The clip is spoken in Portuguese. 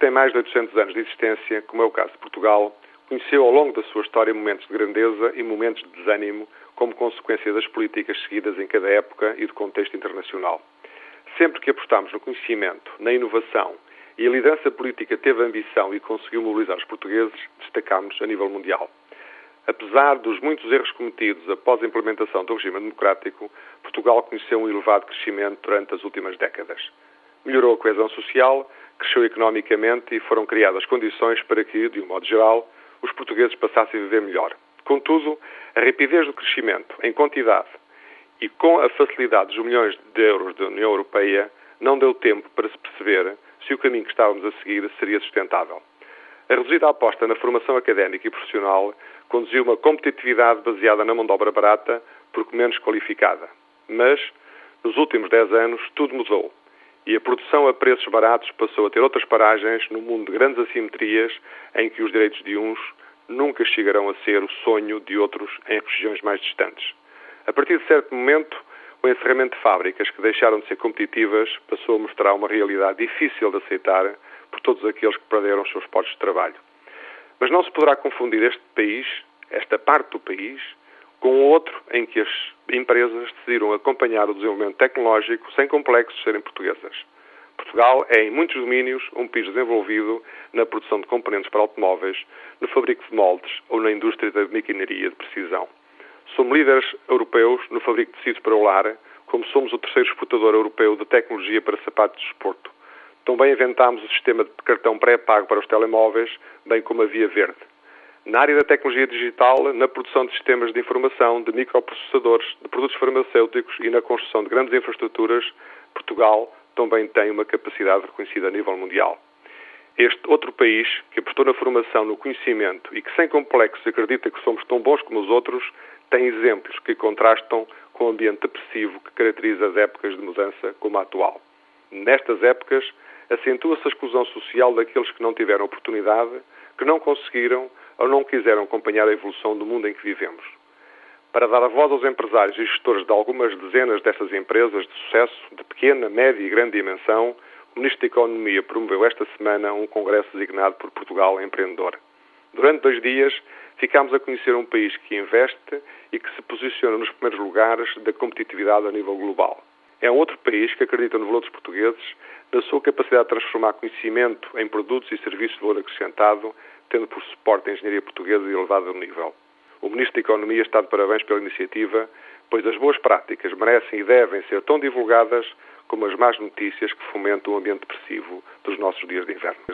tem mais de 800 anos de existência, como é o caso de Portugal, conheceu ao longo da sua história momentos de grandeza e momentos de desânimo como consequência das políticas seguidas em cada época e do contexto internacional. Sempre que apostamos no conhecimento, na inovação e a liderança política teve ambição e conseguiu mobilizar os portugueses, destacámos a nível mundial. Apesar dos muitos erros cometidos após a implementação do regime democrático, Portugal conheceu um elevado crescimento durante as últimas décadas. Melhorou a coesão social, cresceu economicamente e foram criadas condições para que, de um modo geral, os portugueses passassem a viver melhor. Contudo, a rapidez do crescimento em quantidade e com a facilidade dos milhões de euros da União Europeia não deu tempo para se perceber se o caminho que estávamos a seguir seria sustentável. A reduzida aposta na formação académica e profissional conduziu uma competitividade baseada na mão de obra barata, porque menos qualificada. Mas, nos últimos 10 anos, tudo mudou. E a produção a preços baratos passou a ter outras paragens no mundo de grandes assimetrias em que os direitos de uns nunca chegarão a ser o sonho de outros em regiões mais distantes. A partir de certo momento, o encerramento de fábricas que deixaram de ser competitivas passou a mostrar uma realidade difícil de aceitar por todos aqueles que perderam os seus postos de trabalho. Mas não se poderá confundir este país, esta parte do país, com outro em que as empresas decidiram acompanhar o desenvolvimento tecnológico sem complexos serem portuguesas. Portugal é, em muitos domínios, um país desenvolvido na produção de componentes para automóveis, no fabrico de moldes ou na indústria da maquinaria de precisão. Somos líderes europeus no fabrico de tecidos para o lar, como somos o terceiro exportador europeu de tecnologia para sapatos de desporto. Também inventámos o sistema de cartão pré-pago para os telemóveis, bem como a Via Verde. Na área da tecnologia digital, na produção de sistemas de informação, de microprocessadores, de produtos farmacêuticos e na construção de grandes infraestruturas, Portugal também tem uma capacidade reconhecida a nível mundial. Este outro país, que apostou na formação, no conhecimento e que sem complexos acredita que somos tão bons como os outros, tem exemplos que contrastam com o ambiente depressivo que caracteriza as épocas de mudança como a atual. Nestas épocas, acentua-se a exclusão social daqueles que não tiveram oportunidade, que não conseguiram ou não quiseram acompanhar a evolução do mundo em que vivemos. Para dar a voz aos empresários e gestores de algumas dezenas destas empresas de sucesso, de pequena, média e grande dimensão, o Ministro da Economia promoveu esta semana um congresso designado por Portugal Empreendedor. Durante dois dias, ficámos a conhecer um país que investe e que se posiciona nos primeiros lugares da competitividade a nível global. É um outro país que acredita no valor dos portugueses, na sua capacidade de transformar conhecimento em produtos e serviços de valor acrescentado, tendo por suporte a engenharia portuguesa de elevado nível. O Ministro da Economia está de parabéns pela iniciativa, pois as boas práticas merecem e devem ser tão divulgadas como as más notícias que fomentam o ambiente depressivo dos nossos dias de inverno.